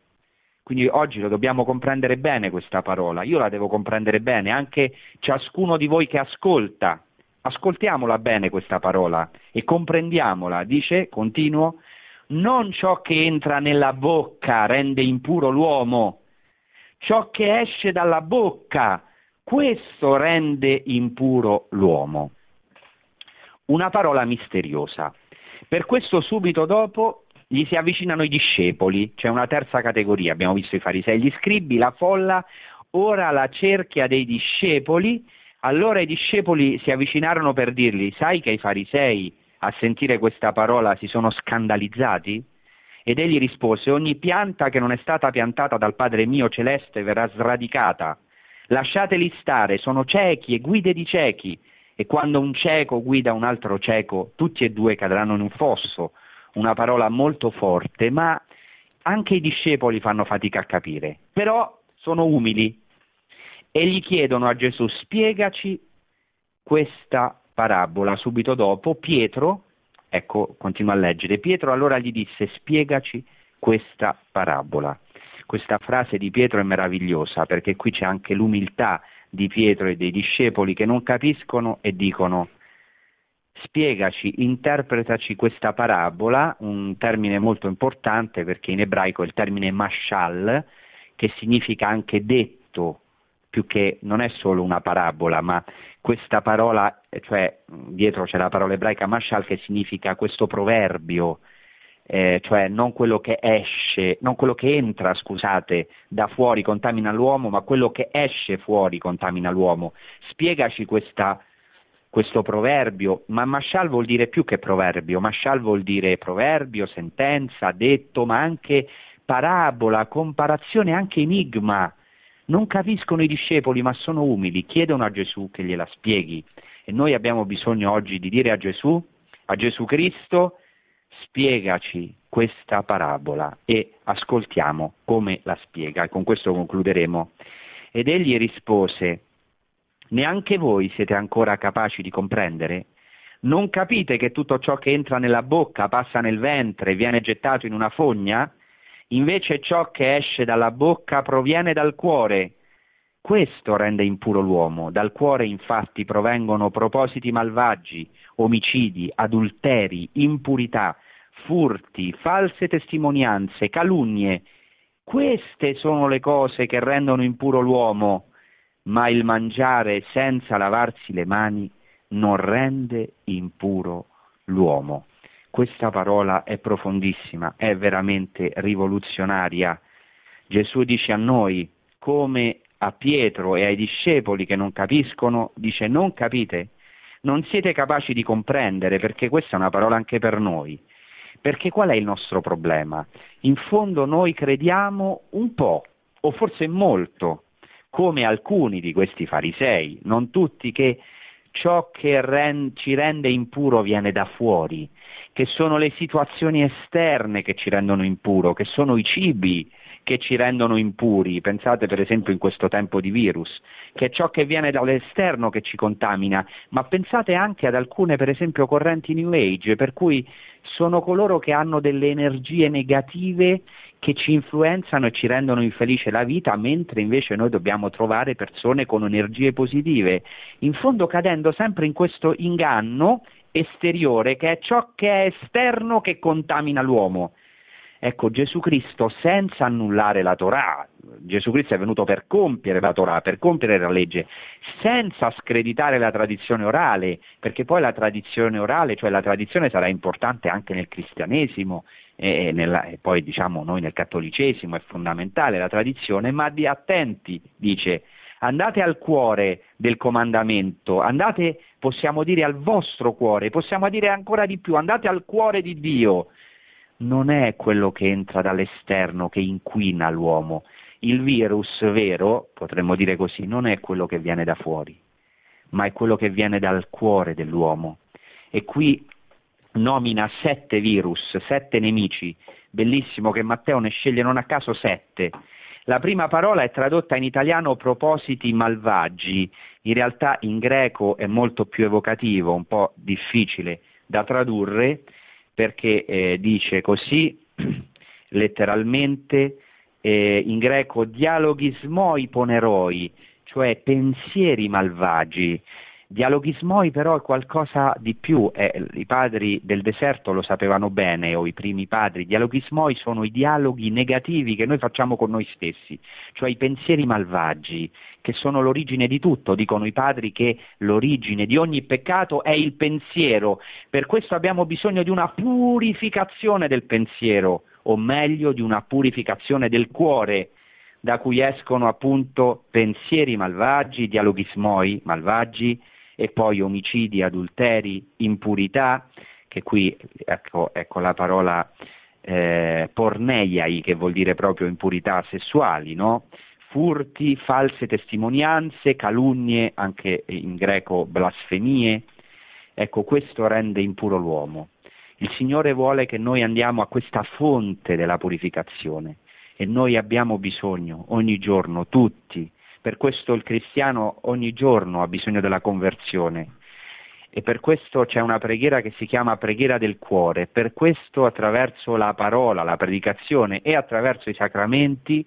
Quindi oggi lo dobbiamo comprendere bene questa parola, io la devo comprendere bene, anche ciascuno di voi che ascolta, ascoltiamola bene questa parola e comprendiamola. Dice, continuo, non ciò che entra nella bocca rende impuro l'uomo, ciò che esce dalla bocca, questo rende impuro l'uomo. Una parola misteriosa. Per questo subito dopo gli si avvicinano i discepoli, c'è una terza categoria, abbiamo visto i farisei, gli scribi, la folla, ora la cerchia dei discepoli, allora i discepoli si avvicinarono per dirgli, sai che i farisei a sentire questa parola si sono scandalizzati? Ed egli rispose, ogni pianta che non è stata piantata dal Padre mio celeste verrà sradicata. Lasciateli stare, sono ciechi e guide di ciechi. E quando un cieco guida un altro cieco, tutti e due cadranno in un fosso una parola molto forte, ma anche i discepoli fanno fatica a capire, però sono umili e gli chiedono a Gesù spiegaci questa parabola. Subito dopo Pietro, ecco, continua a leggere, Pietro allora gli disse spiegaci questa parabola. Questa frase di Pietro è meravigliosa perché qui c'è anche l'umiltà di Pietro e dei discepoli che non capiscono e dicono spiegaci, interpretaci questa parabola, un termine molto importante perché in ebraico è il termine mashal, che significa anche detto, più che non è solo una parabola, ma questa parola, cioè dietro c'è la parola ebraica mashal che significa questo proverbio, eh, cioè non quello che esce, non quello che entra, scusate, da fuori contamina l'uomo, ma quello che esce fuori contamina l'uomo. Spiegaci questa questo proverbio, ma mashal vuol dire più che proverbio, mashal vuol dire proverbio, sentenza, detto, ma anche parabola, comparazione, anche enigma. Non capiscono i discepoli, ma sono umili, chiedono a Gesù che gliela spieghi. E noi abbiamo bisogno oggi di dire a Gesù, a Gesù Cristo, spiegaci questa parabola e ascoltiamo come la spiega. E con questo concluderemo. Ed egli rispose, neanche voi siete ancora capaci di comprendere? Non capite che tutto ciò che entra nella bocca passa nel ventre e viene gettato in una fogna? Invece ciò che esce dalla bocca proviene dal cuore. Questo rende impuro l'uomo. Dal cuore infatti provengono propositi malvagi, omicidi, adulteri, impurità, furti, false testimonianze, calunnie. Queste sono le cose che rendono impuro l'uomo ma il mangiare senza lavarsi le mani non rende impuro l'uomo. Questa parola è profondissima, è veramente rivoluzionaria. Gesù dice a noi, come a Pietro e ai discepoli che non capiscono, dice non capite, non siete capaci di comprendere, perché questa è una parola anche per noi. Perché qual è il nostro problema? In fondo noi crediamo un po', o forse molto, come alcuni di questi farisei, non tutti, che ciò che rend, ci rende impuro viene da fuori, che sono le situazioni esterne che ci rendono impuro, che sono i cibi che ci rendono impuri. Pensate per esempio in questo tempo di virus, che è ciò che viene dall'esterno che ci contamina, ma pensate anche ad alcune per esempio correnti New Age, per cui sono coloro che hanno delle energie negative che ci influenzano e ci rendono infelice la vita, mentre invece noi dobbiamo trovare persone con energie positive, in fondo cadendo sempre in questo inganno esteriore che è ciò che è esterno che contamina l'uomo. Ecco, Gesù Cristo senza annullare la Torah, Gesù Cristo è venuto per compiere la Torah, per compiere la legge, senza screditare la tradizione orale, perché poi la tradizione orale, cioè la tradizione sarà importante anche nel cristianesimo, e, nella, e poi diciamo noi nel cattolicesimo è fondamentale la tradizione, ma di attenti, dice, andate al cuore del comandamento, andate, possiamo dire, al vostro cuore, possiamo dire ancora di più, andate al cuore di Dio, non è quello che entra dall'esterno che inquina l'uomo. Il virus vero, potremmo dire così, non è quello che viene da fuori, ma è quello che viene dal cuore dell'uomo. E qui nomina sette virus, sette nemici, bellissimo che Matteo ne sceglie non a caso sette. La prima parola è tradotta in italiano propositi malvagi, in realtà in greco è molto più evocativo, un po' difficile da tradurre, perché eh, dice così <clears throat> letteralmente eh, in greco dialoghismoi poneroi, cioè pensieri malvagi. Dialoghismoi però è qualcosa di più, eh, i padri del deserto lo sapevano bene, o i primi padri, dialoghismoi sono i dialoghi negativi che noi facciamo con noi stessi, cioè i pensieri malvagi, che sono l'origine di tutto, dicono i padri che l'origine di ogni peccato è il pensiero, per questo abbiamo bisogno di una purificazione del pensiero, o meglio di una purificazione del cuore, da cui escono appunto pensieri malvagi, dialoghismoi malvagi, e poi omicidi, adulteri, impurità, che qui ecco, ecco la parola eh, porneiai, che vuol dire proprio impurità sessuali, no? furti, false testimonianze, calunnie, anche in greco blasfemie. Ecco, questo rende impuro l'uomo. Il Signore vuole che noi andiamo a questa fonte della purificazione e noi abbiamo bisogno ogni giorno, tutti, per questo il cristiano ogni giorno ha bisogno della conversione e per questo c'è una preghiera che si chiama preghiera del cuore. Per questo attraverso la parola, la predicazione e attraverso i sacramenti,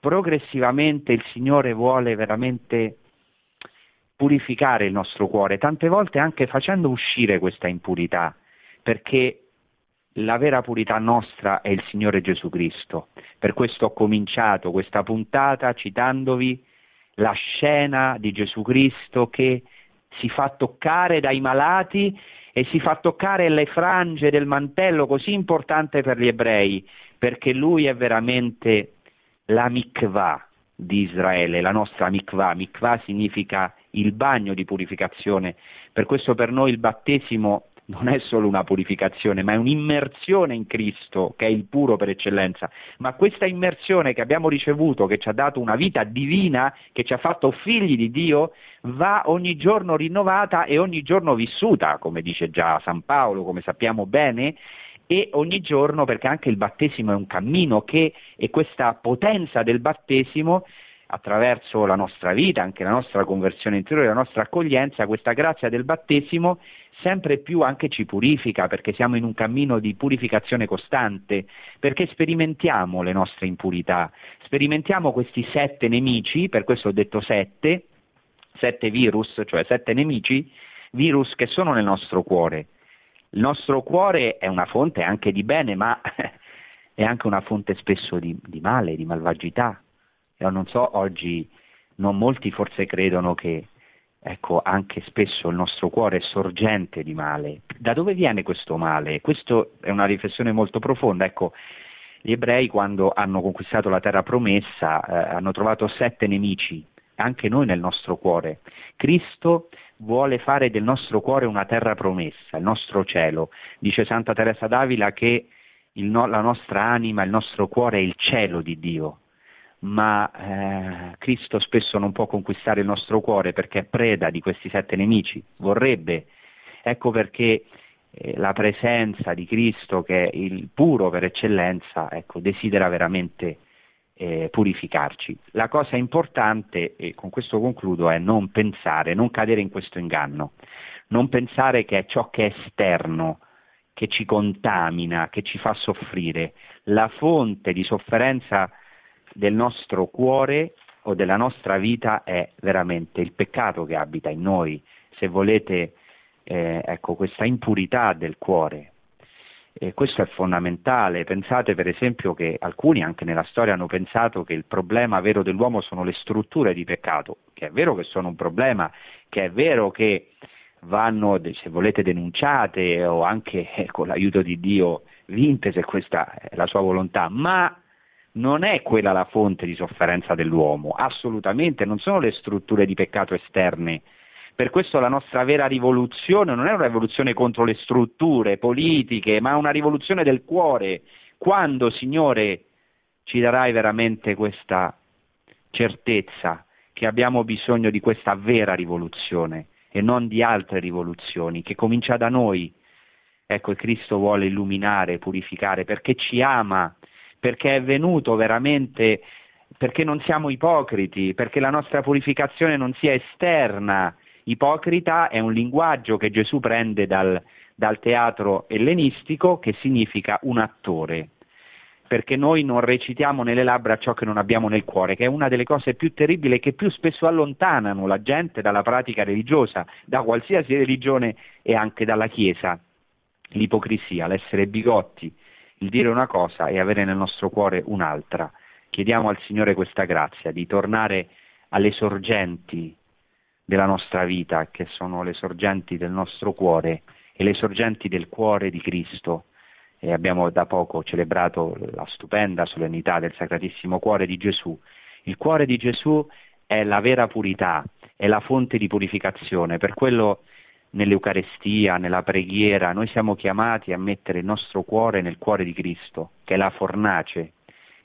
progressivamente il Signore vuole veramente purificare il nostro cuore, tante volte anche facendo uscire questa impurità, perché la vera purità nostra è il Signore Gesù Cristo. Per questo ho cominciato questa puntata citandovi la scena di Gesù Cristo che si fa toccare dai malati e si fa toccare le frange del mantello così importante per gli ebrei, perché lui è veramente la mikvah di Israele, la nostra mikvah. Mikvah significa il bagno di purificazione, per questo per noi il battesimo non è solo una purificazione, ma è un'immersione in Cristo, che è il puro per eccellenza. Ma questa immersione che abbiamo ricevuto, che ci ha dato una vita divina, che ci ha fatto figli di Dio, va ogni giorno rinnovata e ogni giorno vissuta, come dice già San Paolo, come sappiamo bene, e ogni giorno, perché anche il battesimo è un cammino che, e questa potenza del battesimo attraverso la nostra vita, anche la nostra conversione interiore, la nostra accoglienza, questa grazia del battesimo sempre più anche ci purifica perché siamo in un cammino di purificazione costante, perché sperimentiamo le nostre impurità, sperimentiamo questi sette nemici, per questo ho detto sette, sette virus, cioè sette nemici, virus che sono nel nostro cuore. Il nostro cuore è una fonte anche di bene, ma <laughs> è anche una fonte spesso di, di male, di malvagità. Io non so, oggi non molti forse credono che ecco, anche spesso il nostro cuore è sorgente di male. Da dove viene questo male? Questa è una riflessione molto profonda. Ecco, gli ebrei quando hanno conquistato la terra promessa eh, hanno trovato sette nemici, anche noi nel nostro cuore. Cristo vuole fare del nostro cuore una terra promessa, il nostro cielo. Dice Santa Teresa d'Avila che no, la nostra anima, il nostro cuore è il cielo di Dio, ma eh, Cristo spesso non può conquistare il nostro cuore perché è preda di questi sette nemici, vorrebbe. Ecco perché eh, la presenza di Cristo, che è il puro per eccellenza, ecco, desidera veramente eh, purificarci. La cosa importante, e con questo concludo, è non pensare, non cadere in questo inganno, non pensare che è ciò che è esterno, che ci contamina, che ci fa soffrire. La fonte di sofferenza del nostro cuore o della nostra vita è veramente il peccato che abita in noi, se volete, eh, ecco, questa impurità del cuore. E questo è fondamentale. Pensate per esempio che alcuni anche nella storia hanno pensato che il problema vero dell'uomo sono le strutture di peccato, che è vero che sono un problema, che è vero che vanno, se volete, denunciate o anche eh, <laughs> con l'aiuto di Dio vinte se questa è la sua volontà, ma non è quella la fonte di sofferenza dell'uomo, assolutamente, non sono le strutture di peccato esterne. Per questo la nostra vera rivoluzione non è una rivoluzione contro le strutture politiche, ma una rivoluzione del cuore. Quando, Signore, ci darai veramente questa certezza che abbiamo bisogno di questa vera rivoluzione e non di altre rivoluzioni, che comincia da noi. Ecco, Cristo vuole illuminare, purificare, perché ci ama, perché è venuto veramente, perché non siamo ipocriti, perché la nostra purificazione non sia esterna. Ipocrita è un linguaggio che Gesù prende dal, dal teatro ellenistico che significa un attore perché noi non recitiamo nelle labbra ciò che non abbiamo nel cuore, che è una delle cose più terribili e che più spesso allontanano la gente dalla pratica religiosa, da qualsiasi religione e anche dalla Chiesa. L'ipocrisia, l'essere bigotti, il dire una cosa e avere nel nostro cuore un'altra. Chiediamo al Signore questa grazia di tornare alle sorgenti della nostra vita, che sono le sorgenti del nostro cuore e le sorgenti del cuore di Cristo e abbiamo da poco celebrato la stupenda solennità del Sacratissimo Cuore di Gesù. Il cuore di Gesù è la vera purità, è la fonte di purificazione, per quello nell'Eucarestia, nella preghiera, noi siamo chiamati a mettere il nostro cuore nel cuore di Cristo, che è la fornace,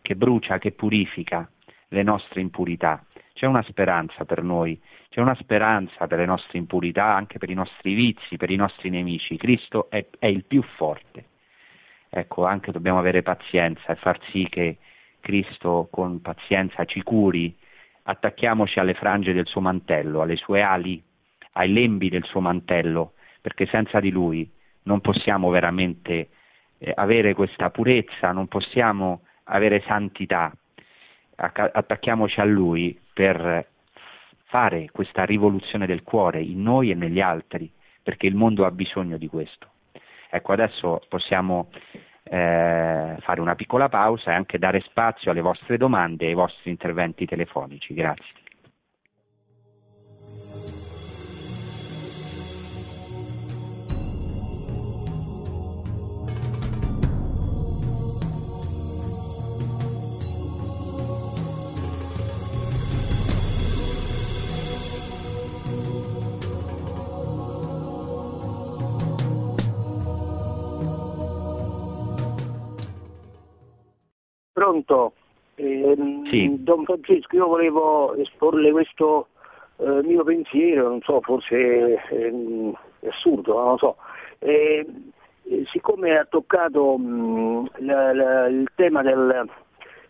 che brucia, che purifica le nostre impurità. C'è una speranza per noi, c'è una speranza per le nostre impurità, anche per i nostri vizi, per i nostri nemici. Cristo è, è il più forte ecco, anche dobbiamo avere pazienza e far sì che Cristo con pazienza ci curi, attacchiamoci alle frange del suo mantello, alle sue ali, ai lembi del suo mantello, perché senza di lui non possiamo veramente eh, avere questa purezza, non possiamo avere santità. Attacchiamoci a lui per fare questa rivoluzione del cuore in noi e negli altri, perché il mondo ha bisogno di questo. Ecco, adesso possiamo eh, fare una piccola pausa e anche dare spazio alle vostre domande e ai vostri interventi telefonici. Grazie. Pronto? Eh, sì. Don Francesco, io volevo esporle questo eh, mio pensiero, non so, forse eh, è assurdo, non lo so. Eh, eh, siccome ha toccato mh, la, la, il tema del,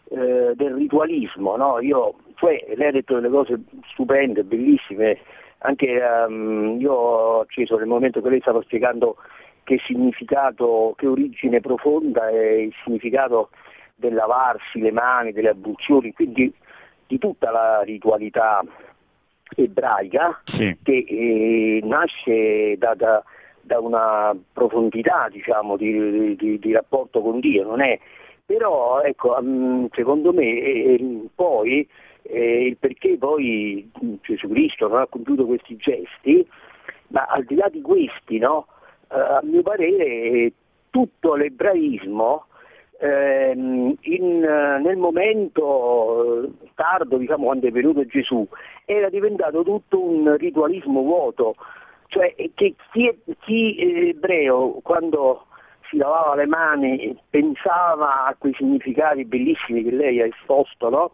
eh, del ritualismo, no? io, cioè, lei ha detto delle cose stupende, bellissime, anche um, io ho acceso nel momento che lei stava spiegando che significato, che origine profonda e il significato del lavarsi le mani, delle abluzioni, quindi di tutta la ritualità ebraica sì. che eh, nasce da, da, da, una profondità diciamo, di, di, di, rapporto con Dio, non è? Però ecco, mm, secondo me eh, poi eh, il perché poi Gesù Cristo non ha compiuto questi gesti, ma al di là di questi, no, eh, a mio parere tutto l'ebraismo in, nel momento tardo, diciamo, quando è venuto Gesù, era diventato tutto un ritualismo vuoto, cioè che chi, chi ebreo quando si lavava le mani pensava a quei significati bellissimi che lei ha esposto, no?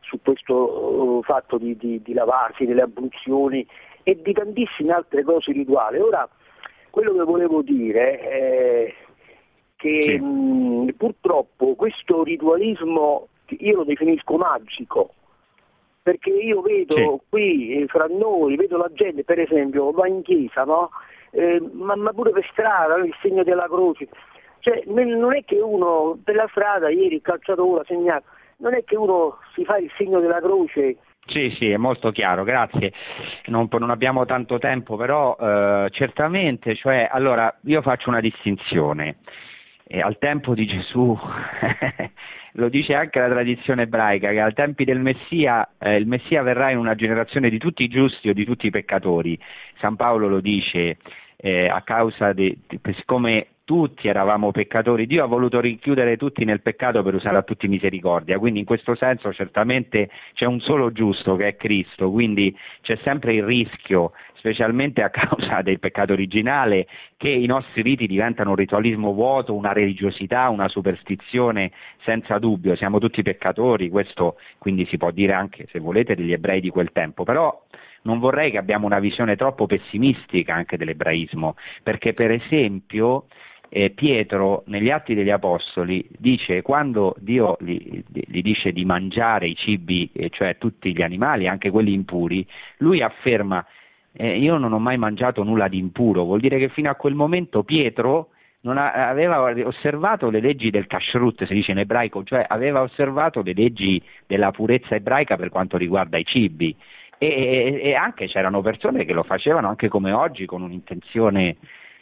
su questo fatto di, di, di, lavarsi, delle abluzioni e di tantissime altre cose rituali. Ora, quello che volevo dire è che sì. mh, purtroppo questo ritualismo io lo definisco magico, perché io vedo sì. qui eh, fra noi, vedo la gente per esempio va in chiesa, no? eh, ma, ma, pure per strada, il segno della croce, cioè, non è che uno per la strada ieri il calciatore ha segnato, non è che uno si fa il segno della croce sì, sì, è molto chiaro, grazie. Non, non abbiamo tanto tempo, però eh, certamente, cioè, allora, io faccio una distinzione. E al tempo di Gesù, <laughs> lo dice anche la tradizione ebraica, che al tempi del Messia, eh, il Messia verrà in una generazione di tutti i giusti o di tutti i peccatori. San Paolo lo dice eh, a causa di, siccome tutti eravamo peccatori, Dio ha voluto rinchiudere tutti nel peccato per usare a tutti misericordia, quindi in questo senso certamente c'è un solo giusto che è Cristo, quindi c'è sempre il rischio, specialmente a causa del peccato originale, che i nostri riti diventano un ritualismo vuoto, una religiosità, una superstizione, senza dubbio, siamo tutti peccatori, questo quindi si può dire anche, se volete, degli ebrei di quel tempo, però non vorrei che abbiamo una visione troppo pessimistica anche dell'ebraismo, perché per esempio eh, Pietro negli Atti degli Apostoli dice quando Dio gli, gli dice di mangiare i cibi, eh, cioè tutti gli animali, anche quelli impuri, lui afferma eh, io non ho mai mangiato nulla di impuro, vuol dire che fino a quel momento Pietro non aveva osservato le leggi del kashrut, si dice in ebraico, cioè aveva osservato le leggi della purezza ebraica per quanto riguarda i cibi. E, e, anche c'erano persone che lo facevano anche come oggi con un'intenzione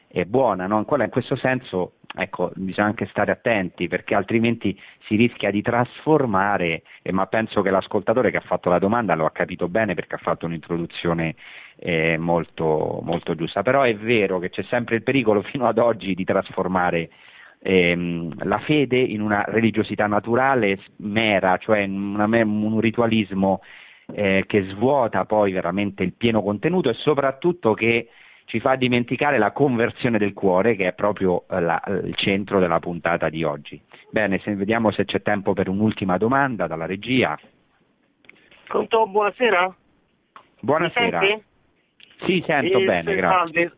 è buona, no? in questo senso ecco, bisogna anche stare attenti perché altrimenti si rischia di trasformare, eh, ma penso che l'ascoltatore che ha fatto la domanda lo ha capito bene perché ha fatto un'introduzione eh, molto, molto giusta, però è vero che c'è sempre il pericolo <laughs> fino ad oggi di trasformare ehm, la fede in una religiosità naturale mera, cioè in un ritualismo eh, che svuota poi veramente il pieno contenuto e soprattutto che ci fa dimenticare la conversione del cuore che è proprio eh, la, il centro della puntata di oggi. Bene, se, vediamo se c'è tempo per un'ultima domanda dalla regia. Pronto, buonasera. Buonasera. Sì, sento eh, bene, grazie. Salve,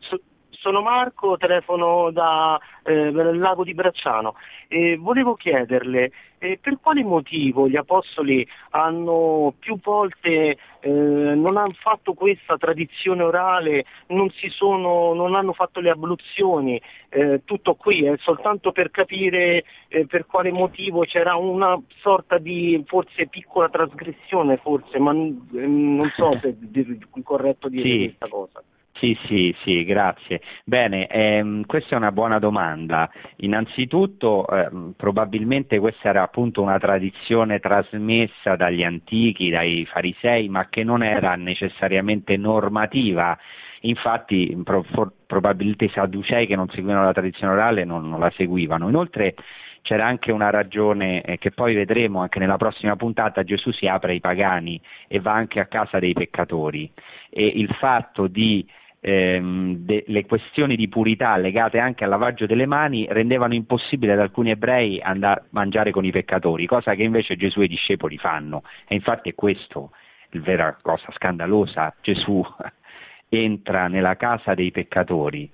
sono Marco, telefono da eh, Lago di Bracciano e volevo chiederle eh, per quale motivo gli apostoli hanno più volte eh, non hanno fatto questa tradizione orale, non, sono, non hanno fatto le abluzioni, eh, tutto qui, è soltanto per capire eh, per quale motivo c'era una sorta di forse piccola trasgressione, forse, ma non so se è corretto dire sì. questa cosa. Sì, sì, sì, grazie. Bene, ehm, questa è una buona domanda. Innanzitutto, ehm, probabilmente questa era appunto una tradizione trasmessa dagli antichi, dai farisei, ma che non era necessariamente normativa. Infatti, pro, for, probabilmente i sadducei che non seguivano la tradizione orale non, non la seguivano. Inoltre, c'era anche una ragione eh, che poi vedremo anche nella prossima puntata, Gesù si apre ai pagani e va anche a casa dei peccatori e il fatto di ehm, de, le questioni di purità legate anche al lavaggio delle mani rendevano impossibile ad alcuni ebrei andare a mangiare con i peccatori, cosa che invece Gesù e i discepoli fanno. E infatti è questo il vera cosa scandalosa. Gesù <laughs> entra nella casa dei peccatori.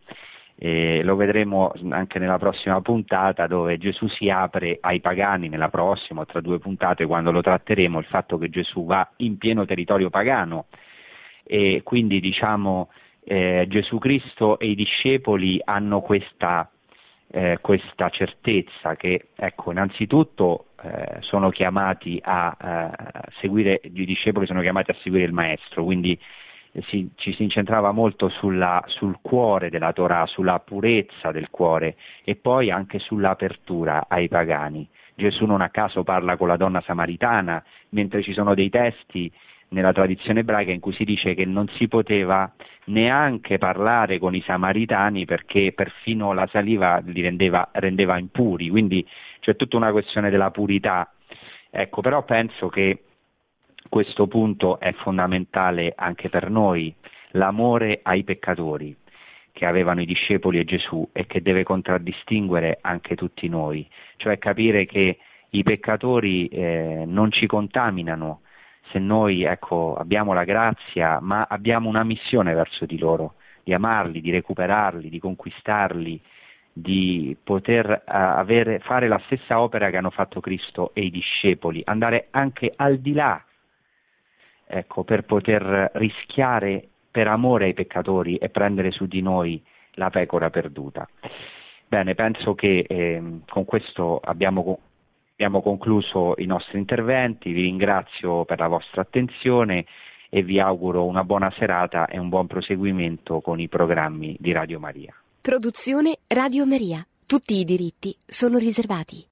Eh, lo vedremo anche nella prossima puntata dove Gesù si apre ai pagani nella prossima, tra due puntate quando lo tratteremo, il fatto che Gesù va in pieno territorio pagano e quindi diciamo eh, Gesù Cristo e i discepoli hanno questa, eh, questa certezza che, ecco, innanzitutto eh, sono chiamati a, a seguire, i discepoli sono chiamati a seguire il Maestro, quindi eh, si, ci si incentrava molto sulla, sul cuore della Torah, sulla purezza del cuore e poi anche sull'apertura ai pagani. Gesù non a caso parla con la donna samaritana, mentre ci sono dei testi nella tradizione ebraica in cui si dice che non si poteva neanche parlare con i samaritani perché perfino la saliva li rendeva, rendeva impuri, quindi cioè tutta una questione della purità. Ecco, però penso che questo punto è fondamentale anche per noi, l'amore ai peccatori che avevano i discepoli e Gesù e che deve contraddistinguere anche tutti noi, cioè capire che i peccatori eh, non ci contaminano se noi ecco, abbiamo la grazia, ma abbiamo una missione verso di loro, di amarli, di recuperarli, di conquistarli, di poter uh, avere, fare la stessa opera che hanno fatto Cristo e i discepoli, andare anche al di là, ecco, per poter rischiare per amore ai peccatori e prendere su di noi la pecora perduta. Bene, penso che eh, con questo abbiamo, abbiamo concluso i nostri interventi, vi ringrazio per la vostra attenzione e vi auguro una buona serata e un buon proseguimento con i programmi di Radio Maria. Produzione Radio Maria. Tutti i diritti sono riservati.